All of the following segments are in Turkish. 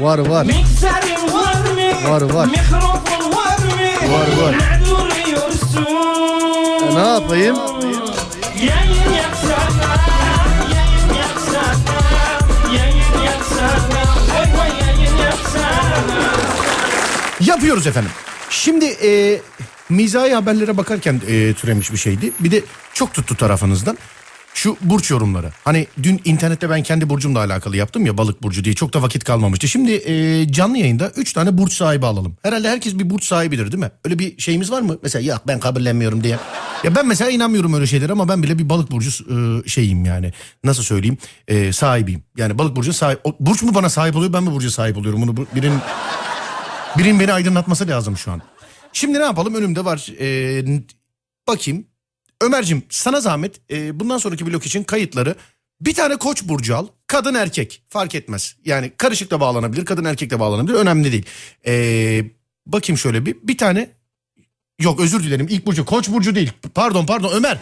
Var? Var. Mikserin var mı? Var, var. Mikrofon var mı? Var, var. Ne duruyorsun? E, ne yapayım? Yayın yapsana, yayın yapsana, yayın yapsana, vay vay yayın yapsana. Yapıyoruz efendim. Şimdi e, mizahi haberlere bakarken e, türemiş bir şeydi. Bir de çok tuttu tarafınızdan. Şu burç yorumları. Hani dün internette ben kendi burcumla alakalı yaptım ya balık burcu diye çok da vakit kalmamıştı. Şimdi e, canlı yayında 3 tane burç sahibi alalım. Herhalde herkes bir burç sahibidir değil mi? Öyle bir şeyimiz var mı? Mesela yok ben kabullenmiyorum diye. Ya ben mesela inanmıyorum öyle şeylere ama ben bile bir balık burcu e, şeyim yani. Nasıl söyleyeyim? E, sahibiyim. Yani balık burcu sahip. O, burç mu bana sahip oluyor ben mi burcu sahip oluyorum? Bunu bu- birinin Birinin beni aydınlatması lazım şu an. Şimdi ne yapalım önümde var. N- bakayım. Ömer'cim sana zahmet ee, bundan sonraki blok için kayıtları bir tane koç burcu al. Kadın erkek fark etmez. Yani karışık da bağlanabilir kadın erkek de bağlanabilir önemli değil. Ee, bakayım şöyle bir bir tane yok özür dilerim ilk burcu koç burcu değil pardon pardon Ömer.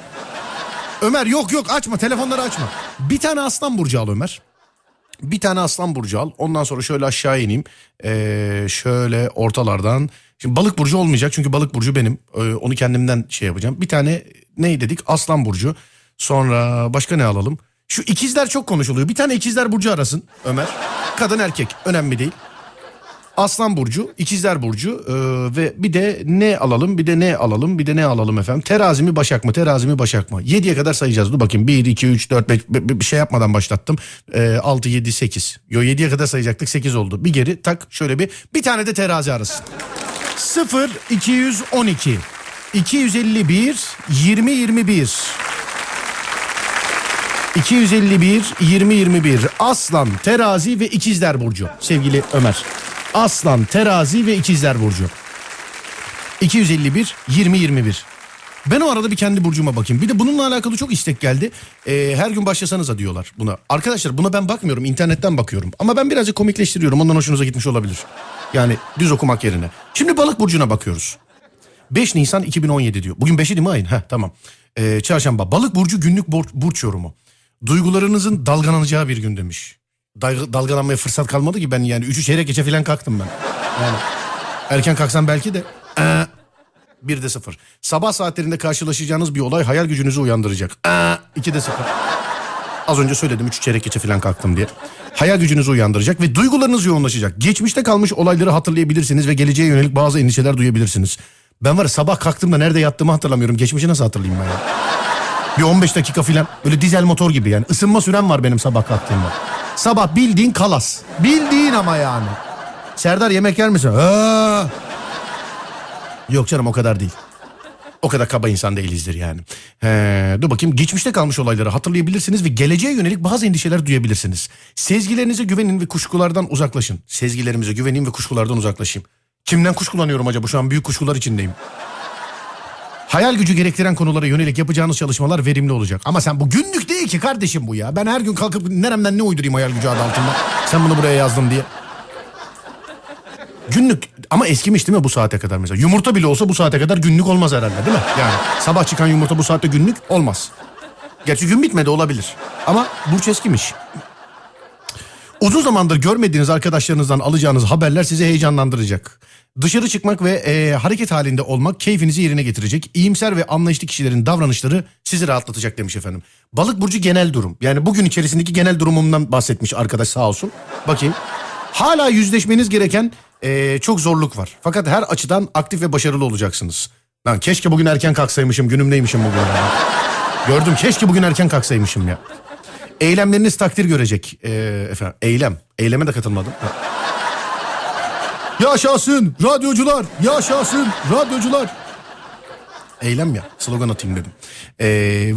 Ömer yok yok açma telefonları açma. Bir tane aslan burcu al Ömer. Bir tane aslan burcu al. Ondan sonra şöyle aşağı ineyim. Ee, şöyle ortalardan. Şimdi balık burcu olmayacak çünkü balık burcu benim. Ee, onu kendimden şey yapacağım. Bir tane ne dedik? Aslan burcu. Sonra başka ne alalım? Şu ikizler çok konuşuluyor. Bir tane ikizler burcu arasın Ömer. Kadın erkek önemli değil. Aslan burcu, ikizler burcu ee, ve bir de ne alalım, bir de ne alalım, bir de ne alalım efendim? Terazi mi Başak mı? Terazi mi Başak mı? 7'ye kadar sayacağız. Dur bakayım. 1 2 3 4 5 bir şey yapmadan başlattım. Ee, 6 7 8. Yo 7'ye kadar sayacaktık 8 oldu. Bir geri tak şöyle bir bir tane de terazi arasın. 0 212 251 20 21 251 20 21 Aslan, Terazi ve İkizler burcu sevgili Ömer. Aslan, Terazi ve İkizler burcu. 251 20 21. Ben o arada bir kendi burcuma bakayım. Bir de bununla alakalı çok istek geldi. Ee, her gün başlasanıza diyorlar buna. Arkadaşlar buna ben bakmıyorum. internetten bakıyorum. Ama ben birazcık komikleştiriyorum. Ondan hoşunuza gitmiş olabilir. Yani düz okumak yerine. Şimdi balık burcuna bakıyoruz. 5 Nisan 2017 diyor. Bugün 5'i değil mi ayın? Heh tamam. Ee, çarşamba. Balık burcu günlük bor- burç yorumu. Duygularınızın dalgalanacağı bir gün demiş. Dal- dalgalanmaya fırsat kalmadı ki ben yani 3'ü çeyrek geçe falan kalktım ben. Yani erken kalksam belki de ee, bir de sıfır. Sabah saatlerinde karşılaşacağınız bir olay hayal gücünüzü uyandıracak. Ee, iki de sıfır. Az önce söyledim 3 çeyrek geçe falan kalktım diye. Hayal gücünüzü uyandıracak ve duygularınız yoğunlaşacak. Geçmişte kalmış olayları hatırlayabilirsiniz ve geleceğe yönelik bazı endişeler duyabilirsiniz. Ben var sabah kalktığımda nerede yattığımı hatırlamıyorum. Geçmişi nasıl hatırlayayım ben ya? Bir 15 dakika falan böyle dizel motor gibi yani. Isınma sürem var benim sabah kalktığımda. Sabah bildiğin kalas. Bildiğin ama yani. Serdar yemek yer misin? Aa! Yok canım o kadar değil. O kadar kaba insan değilizdir yani. He, dur bakayım geçmişte kalmış olayları hatırlayabilirsiniz ve geleceğe yönelik bazı endişeler duyabilirsiniz. Sezgilerinize güvenin ve kuşkulardan uzaklaşın. Sezgilerimize güveneyim ve kuşkulardan uzaklaşayım. Kimden kuşkulanıyorum acaba? Şu an büyük kuşkular içindeyim. Hayal gücü gerektiren konulara yönelik yapacağınız çalışmalar verimli olacak. Ama sen bu günlük değil ki kardeşim bu ya. Ben her gün kalkıp neremden ne uydurayım hayal gücü adı altında. Sen bunu buraya yazdın diye. Günlük ama eskimiş değil mi bu saate kadar mesela? Yumurta bile olsa bu saate kadar günlük olmaz herhalde değil mi? Yani sabah çıkan yumurta bu saatte günlük olmaz. Gerçi gün bitmedi olabilir. Ama burç eskimiş. Uzun zamandır görmediğiniz arkadaşlarınızdan alacağınız haberler sizi heyecanlandıracak. Dışarı çıkmak ve e, hareket halinde olmak keyfinizi yerine getirecek. İyimser ve anlayışlı kişilerin davranışları sizi rahatlatacak demiş efendim. Balık burcu genel durum. Yani bugün içerisindeki genel durumumdan bahsetmiş arkadaş sağ olsun. Bakayım. Hala yüzleşmeniz gereken e, çok zorluk var. Fakat her açıdan aktif ve başarılı olacaksınız. Lan keşke bugün erken kalksaymışım, günümdeymişim bugün ya. Gördüm keşke bugün erken kalksaymışım ya. Eylemleriniz takdir görecek e, efendim. Eylem. Eyleme de katılmadım. Ha. Yaşasın radyocular, yaşasın radyocular. Eylem ya slogan atayım dedim. E,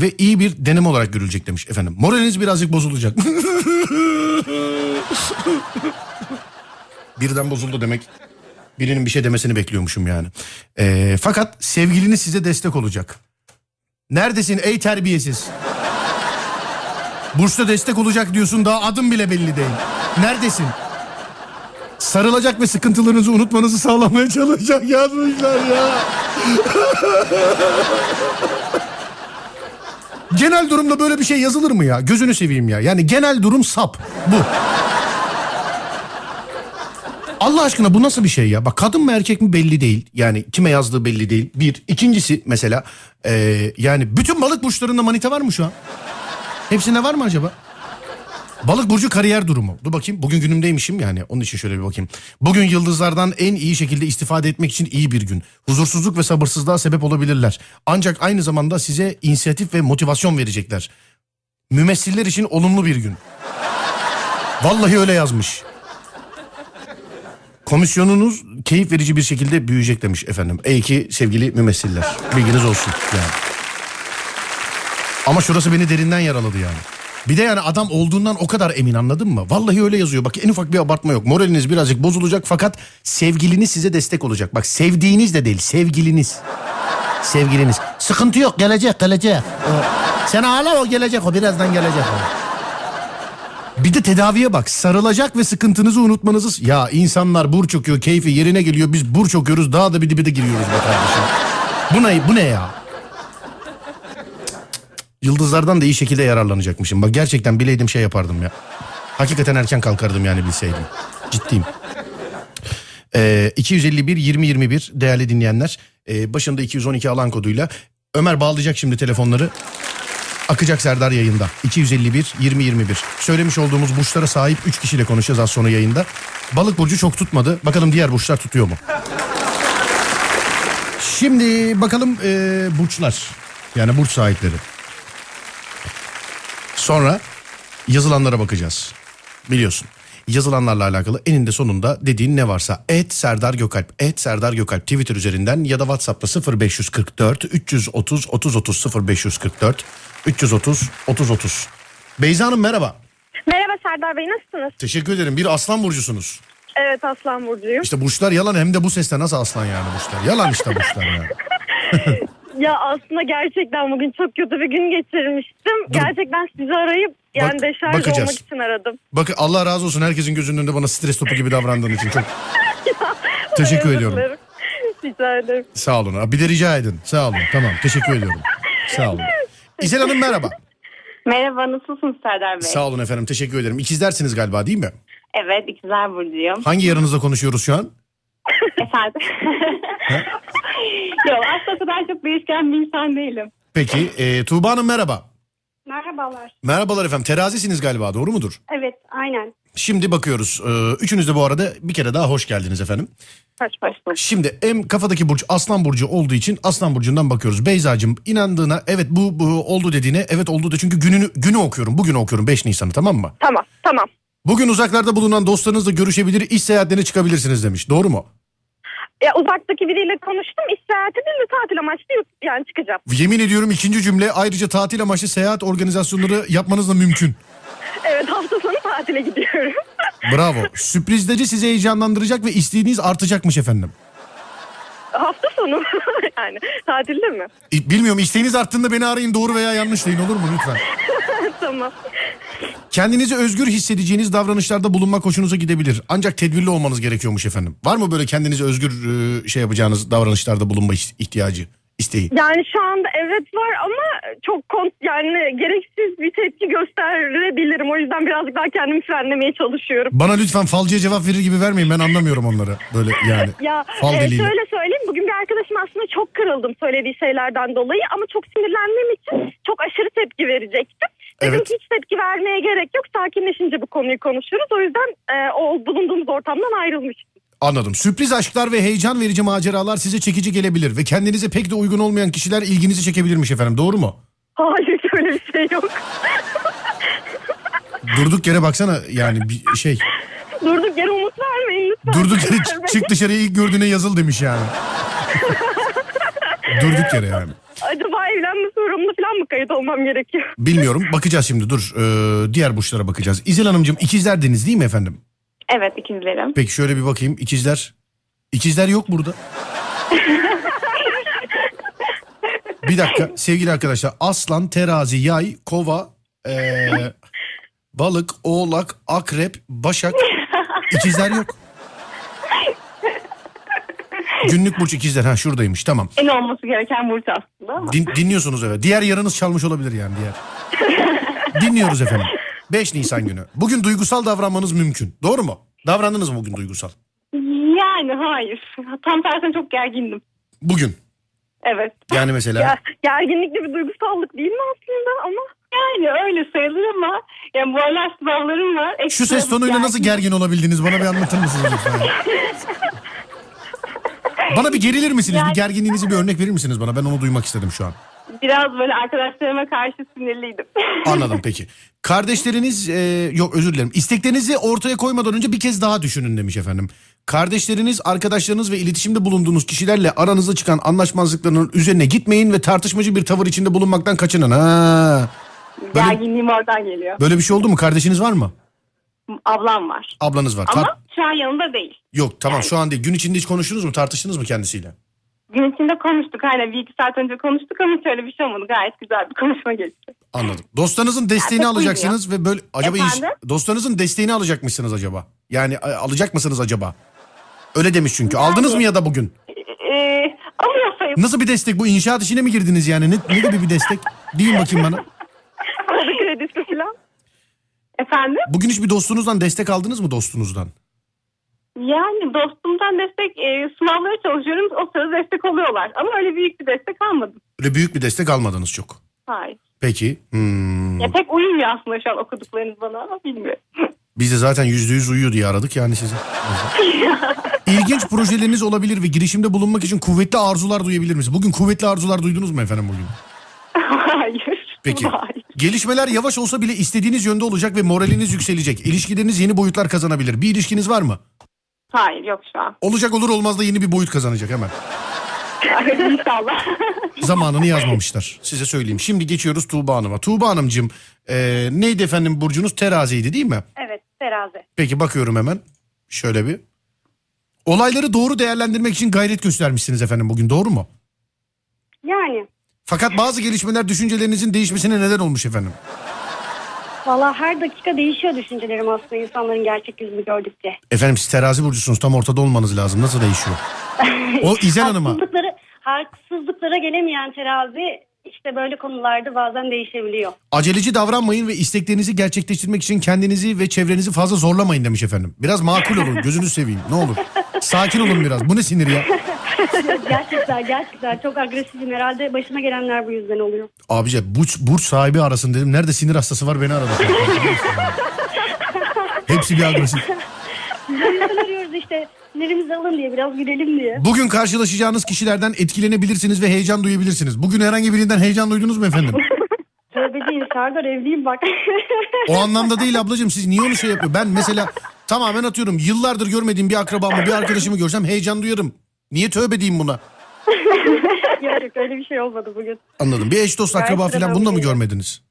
ve iyi bir deneme olarak görülecek demiş efendim. Moraliniz birazcık bozulacak. Birden bozuldu demek. Birinin bir şey demesini bekliyormuşum yani. E, fakat sevgiliniz size destek olacak. Neredesin ey terbiyesiz? Burçta destek olacak diyorsun daha adım bile belli değil. Neredesin? Sarılacak ve sıkıntılarınızı unutmanızı sağlamaya çalışacak yazmışlar ya. genel durumda böyle bir şey yazılır mı ya? Gözünü seveyim ya. Yani genel durum sap. Bu. Allah aşkına bu nasıl bir şey ya? Bak kadın mı erkek mi belli değil. Yani kime yazdığı belli değil. Bir. İkincisi mesela e, yani bütün balık burçlarında manita var mı şu an? Hepsinde var mı acaba? Balık burcu kariyer durumu. Dur bakayım bugün günümdeymişim yani onun için şöyle bir bakayım. Bugün yıldızlardan en iyi şekilde istifade etmek için iyi bir gün. Huzursuzluk ve sabırsızlığa sebep olabilirler. Ancak aynı zamanda size inisiyatif ve motivasyon verecekler. Mümessiller için olumlu bir gün. Vallahi öyle yazmış. Komisyonunuz keyif verici bir şekilde büyüyecek demiş efendim. Ey ki sevgili mümessiller. Bilginiz olsun yani. Ama şurası beni derinden yaraladı yani. Bir de yani adam olduğundan o kadar emin anladın mı? Vallahi öyle yazıyor. Bak en ufak bir abartma yok. Moraliniz birazcık bozulacak fakat sevgiliniz size destek olacak. Bak sevdiğiniz de değil sevgiliniz. Sevgiliniz. Sıkıntı yok gelecek gelecek. Sen hala o gelecek o birazdan gelecek o. Bir de tedaviye bak. Sarılacak ve sıkıntınızı unutmanızı... Ya insanlar bur çöküyor, keyfi yerine geliyor. Biz bur çöküyoruz, daha da bir dibe de giriyoruz be kardeşim. Bu ne, bu ne ya? Yıldızlardan da iyi şekilde yararlanacakmışım. Bak gerçekten bileydim şey yapardım ya. Hakikaten erken kalkardım yani bilseydim. Ciddiyim. Ee, 251 20 21 değerli dinleyenler. Ee, başında 212 alan koduyla. Ömer bağlayacak şimdi telefonları. Akacak Serdar yayında. 251 20 21. Söylemiş olduğumuz burçlara sahip 3 kişiyle konuşacağız az sonra yayında. Balık burcu çok tutmadı. Bakalım diğer burçlar tutuyor mu? Şimdi bakalım ee, burçlar. Yani burç sahipleri. Sonra yazılanlara bakacağız. Biliyorsun. Yazılanlarla alakalı eninde sonunda dediğin ne varsa et Serdar Gökalp, et Serdar Gökalp Twitter üzerinden ya da WhatsApp'ta 0544 330 30 30 0544 330 30 30. Beyza Hanım merhaba. Merhaba Serdar Bey nasılsınız? Teşekkür ederim. Bir aslan burcusunuz. Evet Aslan Burcu'yum. İşte burçlar yalan hem de bu sesle nasıl aslan yani burçlar? Yalan işte burçlar yani. Ya aslında gerçekten bugün çok kötü bir gün geçirmiştim. Gerçekten sizi arayıp yani Bak- deşarj bakacağız. olmak için aradım. Bakın Allah razı olsun herkesin gözünün önünde bana stres topu gibi davrandığın için çok teşekkür Özür ediyorum. dilerim. Rica ederim. Sağ olun. Bir de rica edin. Sağ olun. Tamam. Teşekkür ediyorum. Sağ olun. İzel Hanım merhaba. Merhaba nasılsınız Serdar Bey? Sağ olun efendim. Teşekkür ederim. İkizlersiniz galiba değil mi? Evet ikizler burcuyum. Hangi yanınızda konuşuyoruz şu an? Efendim. Yok aslında o kadar çok değişken bir insan değilim. Peki. E, Tuğba Hanım merhaba. Merhabalar. Merhabalar efendim. Terazisiniz galiba doğru mudur? Evet, aynen. Şimdi bakıyoruz. Ee, üçünüz de bu arada bir kere daha hoş geldiniz efendim. Hoş hoş bulduk. Şimdi em kafadaki burç Aslan Burcu olduğu için Aslan Burcu'ndan bakıyoruz. Beyza'cığım inandığına evet bu, bu oldu dediğine evet oldu da çünkü gününü günü okuyorum. Bugün okuyorum 5 Nisan'ı tamam mı? Tamam tamam. Bugün uzaklarda bulunan dostlarınızla görüşebilir, iş seyahatlerine çıkabilirsiniz demiş. Doğru mu? Ya uzaktaki biriyle konuştum. İş seyahati değil de tatil amaçlı yurt- yani çıkacağım. Yemin ediyorum ikinci cümle ayrıca tatil amaçlı seyahat organizasyonları yapmanız da mümkün. Evet hafta sonu tatile gidiyorum. Bravo. Sürprizleri sizi heyecanlandıracak ve isteğiniz artacakmış efendim. hafta sonu yani tatilde mi? E, Bilmiyorum isteğiniz arttığında beni arayın doğru veya yanlış deyin olur mu lütfen? tamam. Kendinizi özgür hissedeceğiniz davranışlarda bulunmak hoşunuza gidebilir. Ancak tedbirli olmanız gerekiyormuş efendim. Var mı böyle kendinizi özgür e, şey yapacağınız davranışlarda bulunma ihtiyacı, isteği? Yani şu anda evet var ama çok kon yani gereksiz bir tepki gösterebilirim. O yüzden birazcık daha kendimi frenlemeye çalışıyorum. Bana lütfen falcıya cevap verir gibi vermeyin ben anlamıyorum onları. Böyle yani. Ya Fal e, şöyle söyleyeyim bugün bir arkadaşım aslında çok kırıldım söylediği şeylerden dolayı ama çok sinirlendiğim için çok aşırı tepki verecektim. Dedim Evet. hiç tepki vermeye gerek yok sakinleşince bu konuyu konuşuruz. O yüzden e, o bulunduğumuz ortamdan ayrılmıştım. Anladım. Sürpriz aşklar ve heyecan verici maceralar size çekici gelebilir ve kendinize pek de uygun olmayan kişiler ilginizi çekebilirmiş efendim. Doğru mu? Hayır öyle bir şey yok. Durduk yere baksana yani bir şey. Durduk yere umut vermeyin lütfen. Durduk yere çık dışarıya ilk gördüğüne yazıl demiş yani. Durduk yere yani. Sorumlu falan mı kayıt olmam gerekiyor? Bilmiyorum. Bakacağız şimdi dur. Ee, diğer burçlara bakacağız. İzel Hanımcığım ikizler deniz değil mi efendim? Evet ikizlerim. Peki şöyle bir bakayım. İkizler. İkizler yok burada. bir dakika sevgili arkadaşlar. Aslan, terazi, yay, kova, ee, balık, oğlak, akrep, başak. İkizler yok. Günlük burç ikizler. Ha şuradaymış tamam. En olması gereken burç aslında ama. Din- dinliyorsunuz evet. Diğer yarınız çalmış olabilir yani diğer. Dinliyoruz efendim. 5 Nisan günü. Bugün duygusal davranmanız mümkün. Doğru mu? Davrandınız mı bugün duygusal? Yani hayır. Tam tersine çok gergindim. Bugün. Evet. Yani mesela Ya, gerginlikli bir duygusallık değil mi aslında ama Yani öyle sayılır ama yani bu aralar sınavlarım var. şu Ekstra ses tonuyla gergin- nasıl gergin olabildiniz bana bir anlatır mısınız lütfen? bana bir gerilir misiniz? Bir Yani- gerginliğinizi bir örnek verir misiniz bana? Ben onu duymak istedim şu an. Biraz böyle arkadaşlarıma karşı sinirliydim. Anladım peki. Kardeşleriniz e, yok özür dilerim. İsteklerinizi ortaya koymadan önce bir kez daha düşünün demiş efendim. Kardeşleriniz, arkadaşlarınız ve iletişimde bulunduğunuz kişilerle aranızda çıkan anlaşmazlıkların üzerine gitmeyin ve tartışmacı bir tavır içinde bulunmaktan kaçının. Ha. Böyle, Gerginliğim oradan geliyor. böyle bir şey oldu mu? Kardeşiniz var mı? Ablam var. Ablanız var. Ama Tar- şu an yanında değil. yok tamam şu an değil. Gün içinde hiç konuştunuz mu? Tartıştınız mı kendisiyle? Gün içinde konuştuk. Aynen bir iki saat önce konuştuk ama şöyle bir şey olmadı. Gayet güzel bir konuşma geçti. Anladım. Dostlarınızın desteğini pek alacaksınız ve böyle acaba iş- Efendim? dostlarınızın desteğini alacakmışsınız acaba? Yani a- alacak mısınız acaba? Öyle demiş çünkü. Aldınız mı ya da bugün? Ee, alıyor. Nasıl bir destek bu? İnşaat işine mi girdiniz yani? Ne, ne gibi bir destek? Deyin bakayım bana. kredi kredisi falan. Efendim? Bugün hiç bir dostunuzdan destek aldınız mı dostunuzdan? Yani dostumdan destek e, sınavlara çalışıyorum. O sırada destek oluyorlar. Ama öyle büyük bir destek almadım. Öyle büyük bir destek almadınız çok. Hayır. Peki. hmm. Ya pek uyumuyor aslında şu an okuduklarınız bana ama bilmiyorum. Biz de zaten yüzde yüz uyuyor diye aradık yani sizi. İlginç projeleriniz olabilir ve girişimde bulunmak için kuvvetli arzular duyabilir misiniz? Bugün kuvvetli arzular duydunuz mu efendim bugün? Hayır. Peki. Hayır. Gelişmeler yavaş olsa bile istediğiniz yönde olacak ve moraliniz yükselecek. İlişkileriniz yeni boyutlar kazanabilir. Bir ilişkiniz var mı? Hayır yok şu an. Olacak olur olmaz da yeni bir boyut kazanacak hemen. İnşallah. Zamanını yazmamışlar. Size söyleyeyim. Şimdi geçiyoruz Tuğba Hanım'a. Tuğba Hanımcığım e, neydi efendim burcunuz? Teraziydi değil mi? Evet terazi. Peki bakıyorum hemen. Şöyle bir. Olayları doğru değerlendirmek için gayret göstermişsiniz efendim bugün doğru mu? Yani Fakat bazı gelişmeler düşüncelerinizin değişmesine neden olmuş efendim. Valla her dakika değişiyor düşüncelerim aslında insanların gerçek yüzünü gördükçe. Efendim siz terazi burcusunuz tam ortada olmanız lazım. Nasıl değişiyor? O İzel Hanım'a. Haksızlıkları, haksızlıklara gelemeyen terazi işte böyle konularda bazen değişebiliyor. Aceleci davranmayın ve isteklerinizi gerçekleştirmek için kendinizi ve çevrenizi fazla zorlamayın demiş efendim. Biraz makul olun gözünü seveyim ne olur. Sakin olun biraz. Bu ne sinir ya? gerçekten gerçekten çok agresifim herhalde başıma gelenler bu yüzden oluyor. Abice burç, burç sahibi arasın dedim. Nerede sinir hastası var beni aradı. Hepsi bir agresif. Arıyoruz işte sinirimizi alın diye biraz gülelim diye. Bugün karşılaşacağınız kişilerden etkilenebilirsiniz ve heyecan duyabilirsiniz. Bugün herhangi birinden heyecan duydunuz mu efendim? Tövbeciyim Serdar evliyim bak. O anlamda değil ablacığım siz niye onu şey yapıyor? Ben mesela tamamen atıyorum yıllardır görmediğim bir akrabamı bir arkadaşımı görsem heyecan duyarım. Niye tövbe diyeyim buna? yok yok öyle bir şey olmadı bugün. Anladım. Bir eş dost akraba falan bunu da mı şey. görmediniz?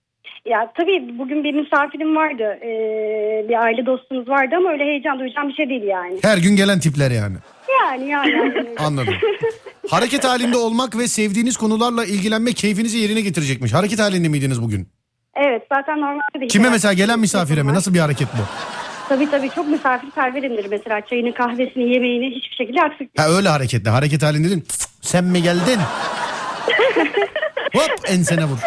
Ya tabii bugün bir misafirim vardı. Ee, bir aile dostumuz vardı ama öyle heyecan duyacağım bir şey değil yani. Her gün gelen tipler yani. Yani yani. yani. Anladım. Hareket halinde olmak ve sevdiğiniz konularla ilgilenmek keyfinizi yerine getirecekmiş. Hareket halinde miydiniz bugün? evet zaten normalde de... Kime hiç- mesela gelen misafire mi? Nasıl bir hareket bu? Tabii tabii çok misafirperverimdir mesela. Çayını kahvesini yemeğini hiçbir şekilde aksik. Ha öyle hareketli. Hareket halinde değil. "Cık, Sen mi geldin? Hop ensene vur.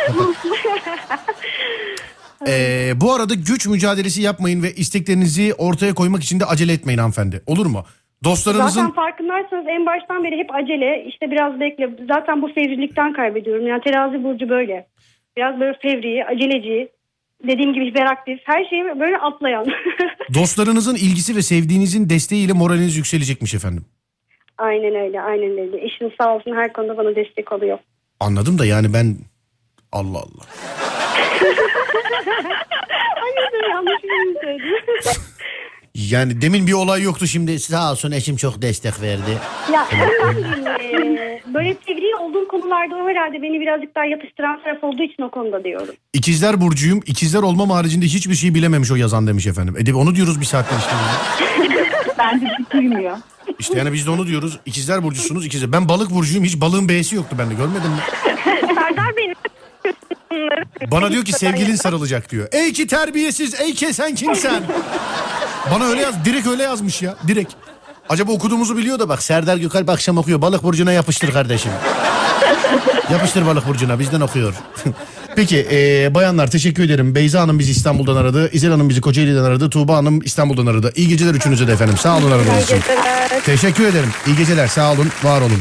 Ee, bu arada güç mücadelesi yapmayın ve isteklerinizi ortaya koymak için de acele etmeyin hanımefendi. Olur mu? Dostlarınızın Zaten farkındaysanız en baştan beri hep acele işte biraz bekle. Zaten bu fevrilikten kaybediyorum. Yani terazi burcu böyle. Biraz böyle fevri, aceleci. Dediğim gibi hiperaktif. Her şeyi böyle atlayan. dostlarınızın ilgisi ve sevdiğinizin desteğiyle moraliniz yükselecekmiş efendim. aynen öyle, aynen öyle. Eşim sağ olsun her konuda bana destek oluyor. Anladım da yani ben Allah Allah. Hayır yanlış bir şey söyledim. Yani demin bir olay yoktu şimdi sağ olsun eşim çok destek verdi. ya ondan böyle fevri olduğum konularda o herhalde beni birazcık daha yatıştıran taraf olduğu için o konuda diyorum. İkizler burcuyum. İkizler olmam haricinde hiçbir şey bilememiş o yazan demiş efendim. E de onu diyoruz bir saattir işte. Bence hiç uyumuyor. İşte yani biz de onu diyoruz. İkizler burcusunuz ikizler. Ben balık burcuyum. Hiç balığın B'si yoktu bende görmedin mi? Bana diyor ki sevgilin sarılacak diyor. Ey ki terbiyesiz, ey ki sen kimsen? Bana öyle yaz, direkt öyle yazmış ya, direkt. Acaba okuduğumuzu biliyor da bak Serdar Gökalp akşam okuyor. Balık burcuna yapıştır kardeşim. yapıştır balık burcuna bizden okuyor. Peki e, bayanlar teşekkür ederim. Beyza Hanım bizi İstanbul'dan aradı. İzel Hanım bizi Kocaeli'den aradı. Tuğba Hanım İstanbul'dan aradı. İyi geceler üçünüze de efendim. Sağ olun aradığınız için. Teşekkür ederim. İyi geceler. Sağ olun. Var olun.